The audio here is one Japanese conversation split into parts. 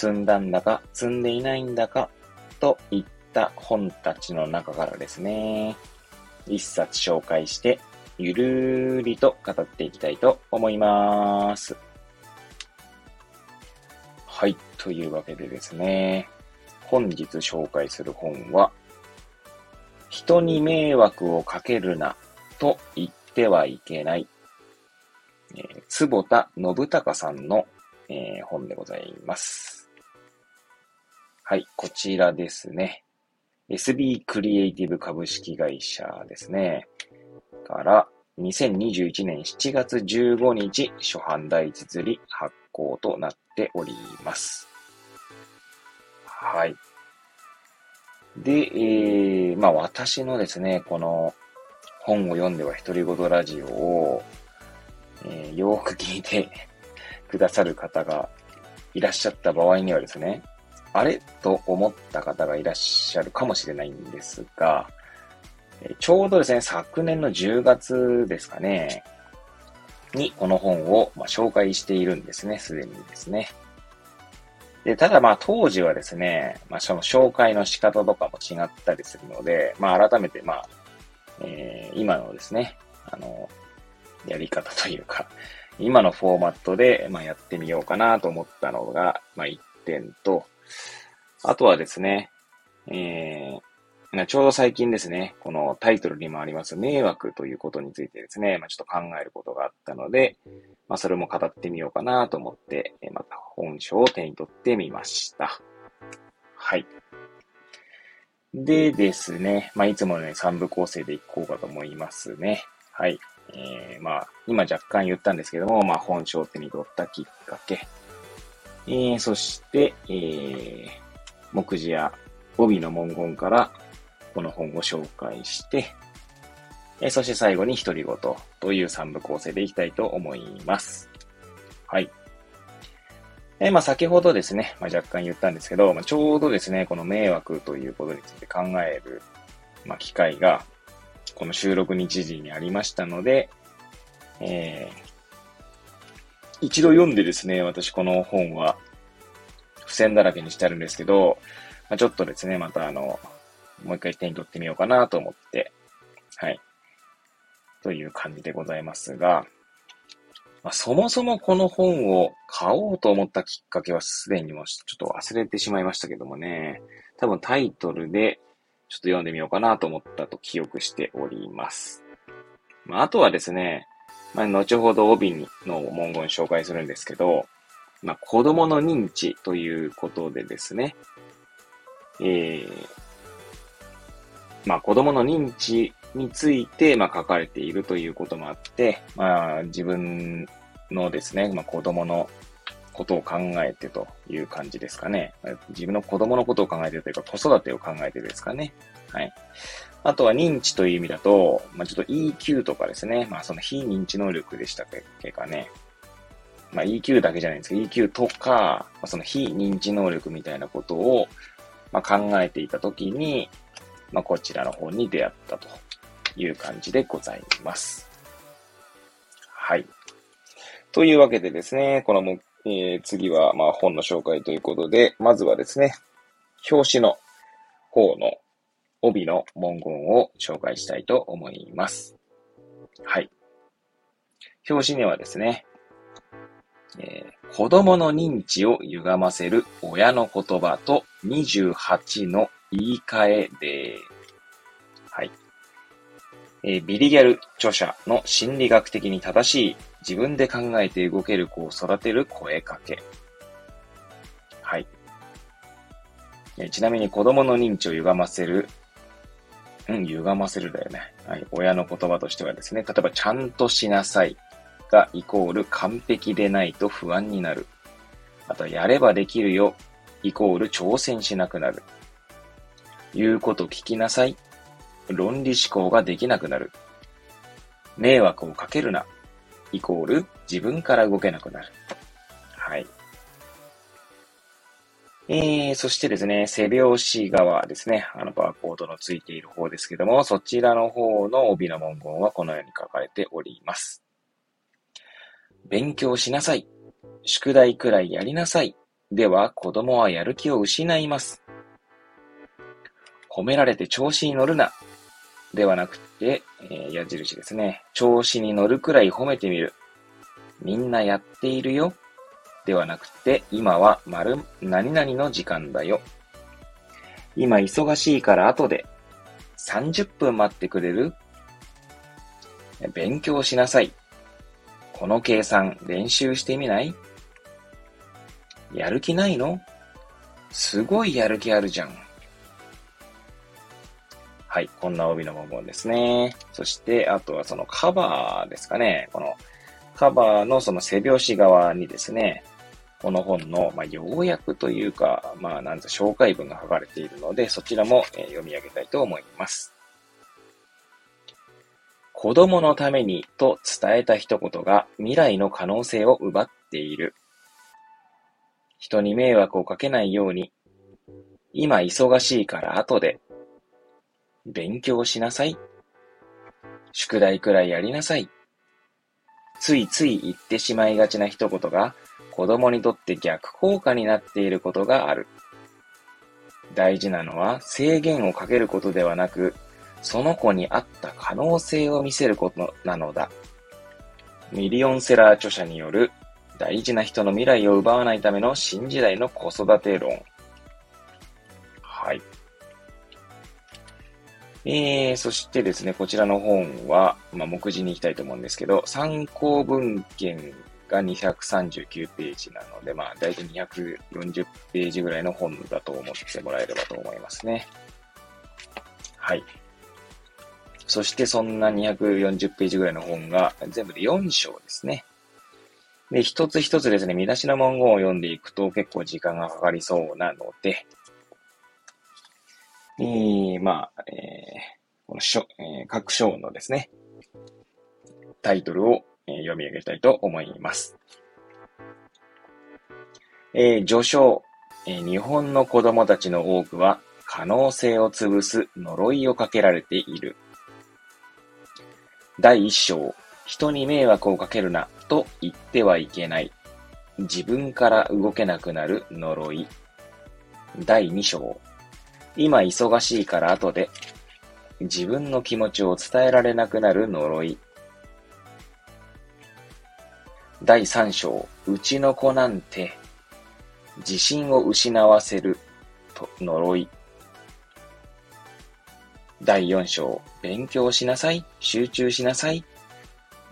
積んだんだか積んでいないんだか、といった本たちの中からですね、一冊紹介して、ゆるーりと語っていきたいと思います。はい。というわけでですね、本日紹介する本は、人に迷惑をかけるなと言ってはいけない、えー、坪田信孝さんの、えー、本でございます。はい、こちらですね。SB クリエイティブ株式会社ですね。から、2021年7月15日、初版大実利発行となっております。はい。で、えー、まあ私のですね、この本を読んでは独り言ラジオを、えー、よく聞いてくださる方がいらっしゃった場合にはですね、あれ？と思った方がいらっしゃるかもしれないんですが、ちょうどですね、昨年の10月ですかね、にこの本を、ま紹介しているんですね、すでにですね。で、ただまあ当時はですね、まあその紹介の仕方とかも違ったりするので、まあ改めてまあ、えー、今のですね、あの、やり方というか、今のフォーマットで、まあ、やってみようかなと思ったのが、まあ、1点と、あとはですね、えー、ちょうど最近ですね、このタイトルにもあります迷惑ということについてですね、まあ、ちょっと考えることがあったので、まあ、それも語ってみようかなと思って、また本書を手に取ってみました。はい。でですね、まあ、いつものね、3部構成でいこうかと思いますね。はい。えー、まあ、今若干言ったんですけども、まあ、本書を手に取ったきっかけ。えー、そして、えー、目次や帯の文言からこの本を紹介して、えー、そして最後に独り言という3部構成でいきたいと思います。はい。えー、まあ先ほどですね、まあ、若干言ったんですけど、まあ、ちょうどですね、この迷惑ということについて考える、まあ、機会が、この収録日時にありましたので、えー、一度読んでですね、私この本は、付箋だらけにしてあるんですけど、まあ、ちょっとですね、またあの、もう一回手に取ってみようかなと思って、はい。という感じでございますが、まあ、そもそもこの本を買おうと思ったきっかけはすでにもちょっと忘れてしまいましたけどもね、多分タイトルでちょっと読んでみようかなと思ったと記憶しております。まあ、あとはですね、まあ、後ほど帯の文言紹介するんですけど、まあ、子供の認知ということでですね、えー、まあ、子供の認知について、まあ、書かれているということもあって、まあ、自分のですね、まあ、子供のことを考えてという感じですかね。自分の子供のことを考えてというか、子育てを考えてですかね。はい。あとは認知という意味だと、まあ、ちょっと EQ とかですね。まあ、その非認知能力でしたっけかね。まあ、EQ だけじゃないんですけど、EQ とか、まあ、その非認知能力みたいなことを、まあ、考えていたときに、まあ、こちらの方に出会ったという感じでございます。はい。というわけでですね、このも、えー、次は、ま、本の紹介ということで、まずはですね、表紙の方の帯の文言を紹介したいと思います。はい。表紙にはですね、えー、子供の認知を歪ませる親の言葉と28の言い換えで、はい。えー、ビリギャル著者の心理学的に正しい自分で考えて動ける子を育てる声かけ。はい。えー、ちなみに子供の認知を歪ませる、うん、歪ませるだよね。はい。親の言葉としてはですね、例えばちゃんとしなさいがイコール完璧でないと不安になる。あと、やればできるよ、イコール挑戦しなくなる。言うこと聞きなさい。論理思考ができなくなる。迷惑をかけるな。イコール自分から動けなくなる。はい。えー、そしてですね、背拍子側ですね。あの、バーコードのついている方ですけども、そちらの方の帯の文言はこのように書かれております。勉強しなさい。宿題くらいやりなさい。では、子供はやる気を失います。褒められて調子に乗るな。ではなくて、えー、矢印ですね。調子に乗るくらい褒めてみる。みんなやっているよ。ではなくて、今は丸、何々の時間だよ。今忙しいから後で。30分待ってくれる？勉強しなさい。この計算練習してみない？やる気ないの？すごいやる気あるじゃん。はい。こんな帯の文言ですね。そして、あとはそのカバーですかね。このカバーのその背拍子側にですね、この本の、まあ、要約というか、まあ、なんと紹介文が書かれているので、そちらも、え読み上げたいと思います。子供のためにと伝えた一言が未来の可能性を奪っている。人に迷惑をかけないように、今忙しいから後で勉強しなさい。宿題くらいやりなさい。ついつい言ってしまいがちな一言が子供にとって逆効果になっていることがある。大事なのは制限をかけることではなく、その子に合った可能性を見せることなのだ。ミリオンセラー著者による大事な人の未来を奪わないための新時代の子育て論。はい。えー、そしてですね、こちらの本は、まあ、目次に行きたいと思うんですけど、参考文献が239ページなので、まあ、だいたい240ページぐらいの本だと思ってもらえればと思いますね。はい。そしてそんな240ページぐらいの本が全部で4章ですね。で、一つ一つですね、見出しの文言を読んでいくと結構時間がかかりそうなので、えー、まあ、えー、この書、えー、各章のですね、タイトルを、えー、読み上げたいと思います。えー、序章、えー、日本の子供たちの多くは可能性を潰す呪いをかけられている。第一章、人に迷惑をかけるなと言ってはいけない。自分から動けなくなる呪い。第二章、今忙しいから後で、自分の気持ちを伝えられなくなる呪い。第三章、うちの子なんて、自信を失わせる、と、呪い。第四章、勉強しなさい、集中しなさい、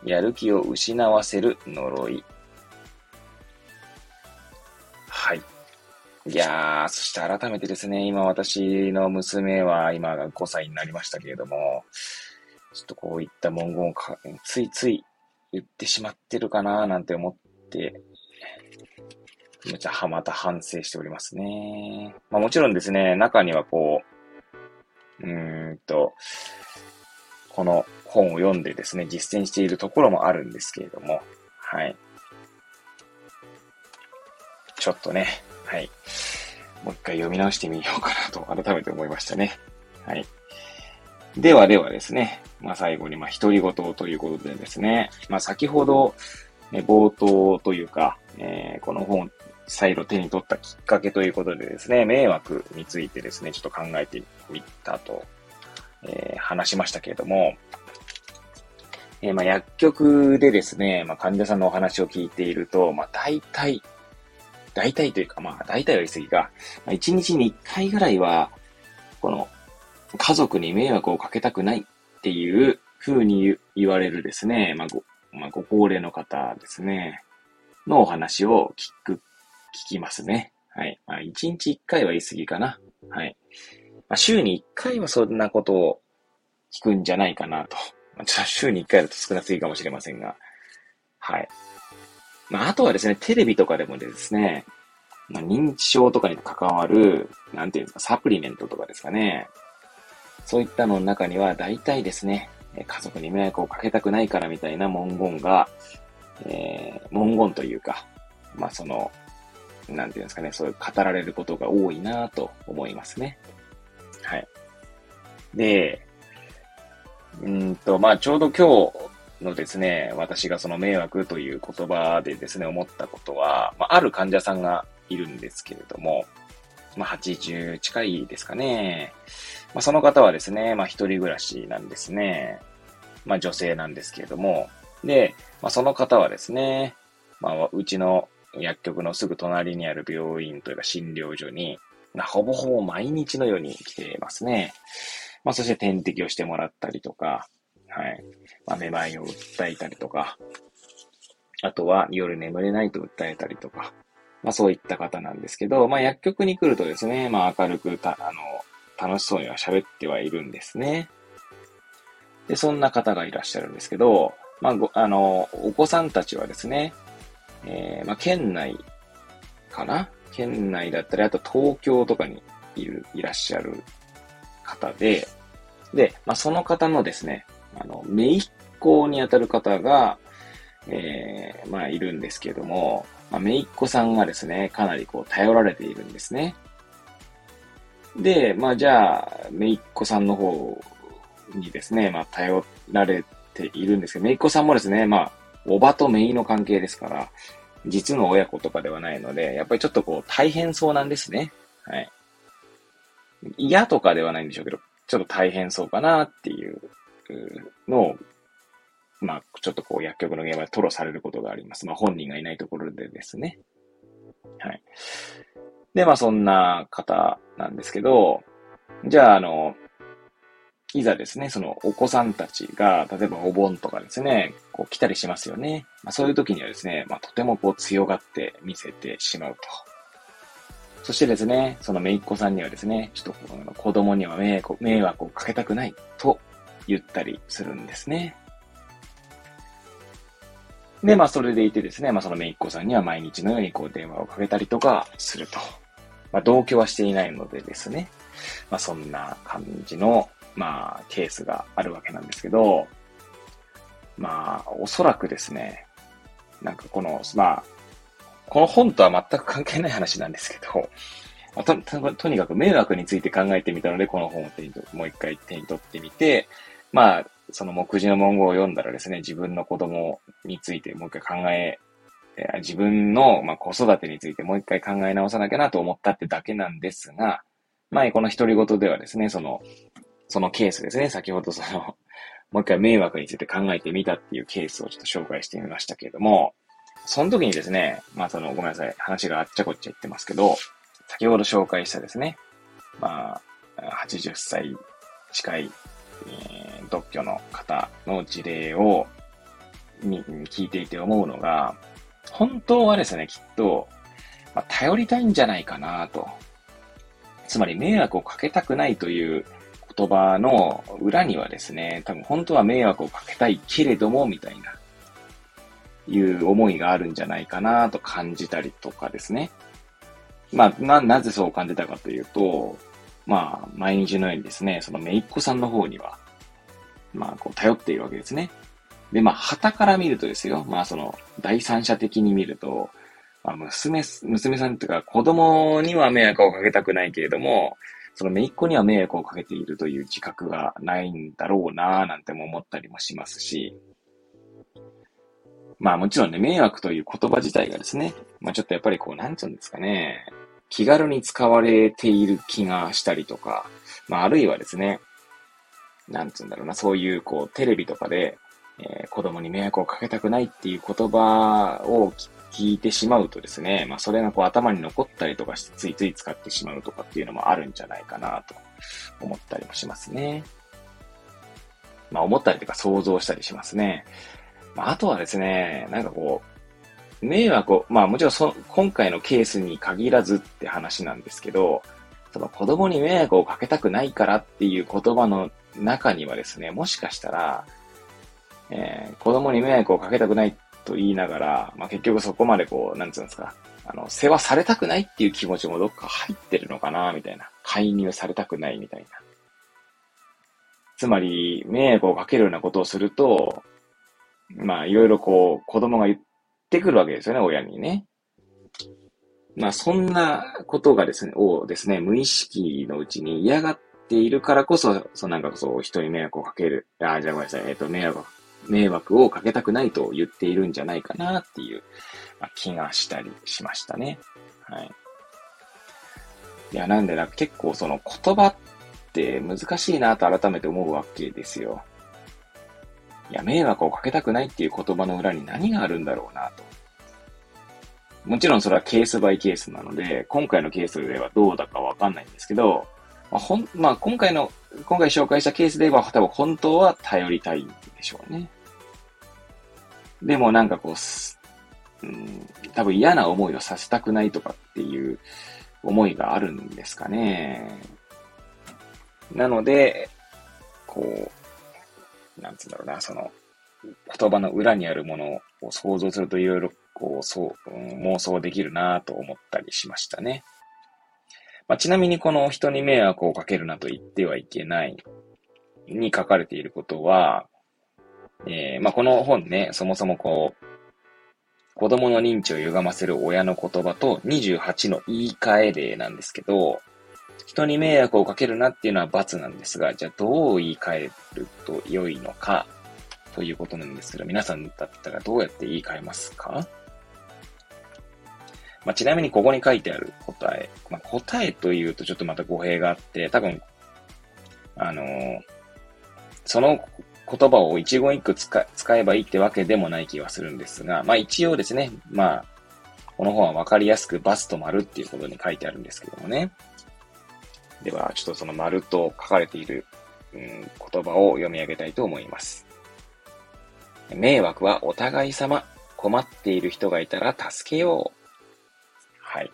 やる気を失わせる呪。い。いやー、そして改めてですね、今私の娘は今が5歳になりましたけれども、ちょっとこういった文言をかついつい言ってしまってるかななんて思って、めちゃはまた反省しておりますね。まあもちろんですね、中にはこう、うーんと、この本を読んでですね、実践しているところもあるんですけれども、はい。ちょっとね、はい。もう一回読み直してみようかなと改めて思いましたね。はい。ではではですね、まあ最後にまあ独り言ということでですね、まあ先ほど、ね、冒頭というか、えー、この本、再度手に取ったきっかけということでですね、迷惑についてですね、ちょっと考えてみたと、えー、話しましたけれども、えー、まあ薬局でですね、まあ患者さんのお話を聞いていると、まあ大体大体というか、まあ、大体は言い過ぎか、まあ、1日に1回ぐらいは、この、家族に迷惑をかけたくないっていう風に言われるですね、まあご、まあ、ご高齢の方ですね、のお話を聞く、聞きますね。はい。まあ、1日1回は言い過ぎかな。はい。まあ、週に1回はそんなことを聞くんじゃないかなと。まあ、ちょっと週に1回だと少なすぎかもしれませんが。はい。まあ、あとはですね、テレビとかでもですね、まあ、認知症とかに関わる、なんていうんですか、サプリメントとかですかね。そういったのの中には、大体ですね、家族に迷惑をかけたくないからみたいな文言が、えー、文言というか、まあその、なんていうんですかね、そういう語られることが多いなと思いますね。はい。で、うんと、まあちょうど今日のですね、私がその迷惑という言葉でですね、思ったことは、まあある患者さんがいるんですけれども、まあ80近いですかね。まあその方はですね、まあ一人暮らしなんですね。まあ女性なんですけれども、で、まあその方はですね、まあうちの薬局のすぐ隣にある病院というか診療所に、まあ、ほぼほぼ毎日のように来ていますね。まあそして点滴をしてもらったりとか、はい。まあめまいを訴えたりとか、あとは夜眠れないと訴えたりとか、まあそういった方なんですけど、まあ薬局に来るとですね、まあ明るくた、あの、楽しそうには喋ってはいるんですね。で、そんな方がいらっしゃるんですけど、まあ、ご、あの、お子さんたちはですね、えー、まあ、県内かな？県内だったり、あと東京とかにいる、いらっしゃる方で、で、まあ、その方のですね、あの、姪っ子にあたる方が、えー、まあ、いるんですけども、まあ、姪っ子さんがですね、かなりこう、頼られているんですね。で、まあ、じゃあ、姪っ子さんの方にですね、まあ、頼られているんですけど、めいっ子さんもですね、まあ、おばとめいの関係ですから、実の親子とかではないので、やっぱりちょっとこう、大変そうなんですね。はい。嫌とかではないんでしょうけど、ちょっと大変そうかなっていうの、まあ、ちょっとこう、薬局の現場で吐露されることがあります。まあ、本人がいないところでですね。はい。で、まあ、そんな方なんですけど、じゃあ、あの、いざですね、そのお子さんたちが、例えばお盆とかですね、こう来たりしますよね。まあ、そういう時にはですね、まあ、とてもこう強がって見せてしまうと。そしてですね、そのめいっ子さんにはですね、ちょっと子供には迷惑をかけたくないと言ったりするんですね。で、まあそれでいてですね、まあそのめいっ子さんには毎日のようにこう電話をかけたりとかすると。まあ同居はしていないのでですね、まあそんな感じのまあ、ケースがあるわけなんですけど、まあ、おそらくですね、なんかこの、まあ、この本とは全く関係ない話なんですけど、ととにかく迷惑について考えてみたので、この本を手にもう一回手に取ってみて、まあ、その目次の文言を読んだらですね、自分の子供についてもう一回考え、自分の、ま、子育てについてもう一回考え直さなきゃなと思ったってだけなんですが、まあ、この独り言ではですね、その、そのケースですね。先ほどその、もう一回迷惑について考えてみたっていうケースをちょっと紹介してみましたけれども、その時にですね、まあその、ごめんなさい、話があっちゃこっちゃ言ってますけど、先ほど紹介したですね、まあ、80歳近い、えー、独居の方の事例を聞いていて思うのが、本当はですね、きっと、まあ、頼りたいんじゃないかなと。つまり迷惑をかけたくないという言葉の裏にはですね、多分本当は迷惑をかけたいけれども、みたいな、いう思いがあるんじゃないかなと感じたりとかですね。まあ、な、なぜそう感じたかというと、まあ、毎日のようにですね、そのめいっ子さんの方には、まあ、こう、頼っているわけですね。で、まあ、旗から見るとですよ、まあ、その、第三者的に見ると、まあ、娘、娘さんというか、子供には迷惑をかけたくないけれども、その姪っ子には迷惑をかけているという自覚がないんだろうなぁなんても思ったりもしますし、まあもちろんね、迷惑という言葉自体がですね、まあちょっとやっぱりこう、なんつうんですかね、気軽に使われている気がしたりとか、まああるいはですね、なんつうんだろうな、そういうこう、テレビとかで、えー、子供に迷惑をかけたくないっていう言葉を聞いてしまうとですね、まあそれがこう頭に残ったりとかしてついつい使ってしまうとかっていうのもあるんじゃないかなと思ったりもしますね。まあ思ったりとか想像したりしますね。まああとはですね、なんかこう、迷惑を、まあもちろんそ今回のケースに限らずって話なんですけど、その子供に迷惑をかけたくないからっていう言葉の中にはですね、もしかしたら、えー、子供に迷惑をかけたくないと言いながら、まあ、結局そこまでこう、なんつうんですか、あの、世話されたくないっていう気持ちもどっか入ってるのかな、みたいな。介入されたくないみたいな。つまり、迷惑をかけるようなことをすると、まあ、いろいろこう、子供が言っってくるわけですよね、親にね。まあ、そんなことがですね、をですね、無意識のうちに嫌がっているからこそ、そなんかそう、人に迷惑をかける。あ、じゃあごめんなさい。えっ、ー、と、迷惑、迷惑をかけたくないと言っているんじゃないかなっていう、まあ、気がしたりしましたね。はい。いや、なんでな、結構その言葉って難しいなと改めて思うわけですよ。いや、迷惑をかけたくないっていう言葉の裏に何があるんだろうなと。もちろんそれはケースバイケースなので、今回のケースではどうだかわかんないんですけど、まあ、ほん、まあ、今回の、今回紹介したケースで言えば、多分本当は頼りたいんでしょうね。でもなんかこう、うん、多分嫌な思いをさせたくないとかっていう思いがあるんですかね。なので、こう、なんつうんだろうな、その、言葉の裏にあるものを想像するといろいろこう、そう、うん、妄想できるなと思ったりしましたね。まあ、ちなみにこの人に迷惑をかけるなと言ってはいけないに書かれていることは、えー、まあ、この本ね、そもそもこう、子供の認知を歪ませる親の言葉と28の言い換え例なんですけど、人に迷惑をかけるなっていうのは罰なんですが、じゃあどう言い換えると良いのかということなんですけど、皆さんだったらどうやって言い換えますか？まあ、ちなみにここに書いてある答え、まあ、答えというとちょっとまた語弊があって、多分、あのー、その言葉を一言一句使えばいいってわけでもない気がするんですが、まあ一応ですね、まあ、この本はわかりやすくバスと丸っていうことに書いてあるんですけどもね。では、ちょっとその丸と書かれている、うん、言葉を読み上げたいと思います。迷惑はお互い様。困っている人がいたら助けよう。はい。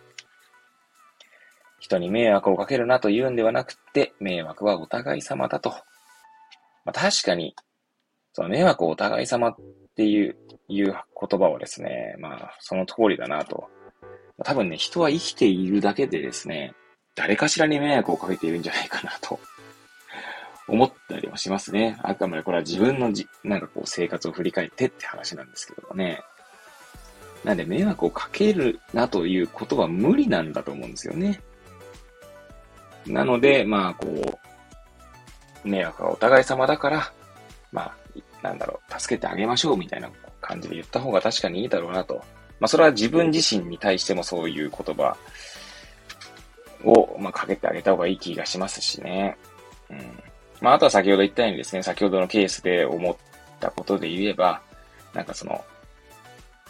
人に迷惑をかけるなと言うんではなくて、迷惑はお互い様だと。まあ、確かに、その迷惑をお互い様っていう、いう言葉はですね、まあ、その通りだなと。多分ね、人は生きているだけでですね、誰かしらに迷惑をかけているんじゃないかなと 思ったりもしますね。あくまでこれは自分のじ、なんかこう生活を振り返ってって話なんですけどもね。なんで迷惑をかけるなということは無理なんだと思うんですよね。なので、まあ、こう、迷惑はお互い様だから、まあ、なんだろう、助けてあげましょうみたいな感じで言った方が確かにいいだろうなと。まあ、それは自分自身に対してもそういう言葉を、まあ、かけてあげた方がいい気がしますしね。うん。まあ、あとは先ほど言ったようにですね、先ほどのケースで思ったことで言えば、なんかその、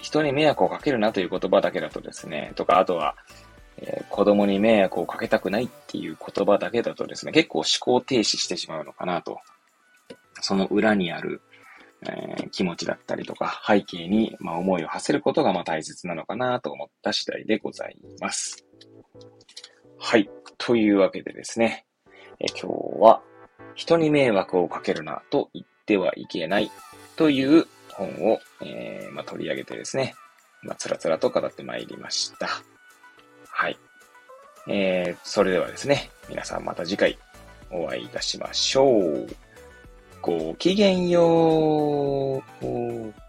人に迷惑をかけるなという言葉だけだとですね、とか、あとは、えー、子供に迷惑をかけたくないっていう言葉だけだとですね、結構思考停止してしまうのかなと。その裏にある、えー、気持ちだったりとか、背景に、まあ、思いを馳せることがまあ大切なのかなと思った次第でございます。はい。というわけでですね、え、今日は、人に迷惑をかけるなと言ってはいけないという本を、えー、まあ、取り上げてですね、まあ、つらつらと語ってまいりました。はい。えー、それではですね、皆さんまた次回お会いいたしましょう。ごきげんよう。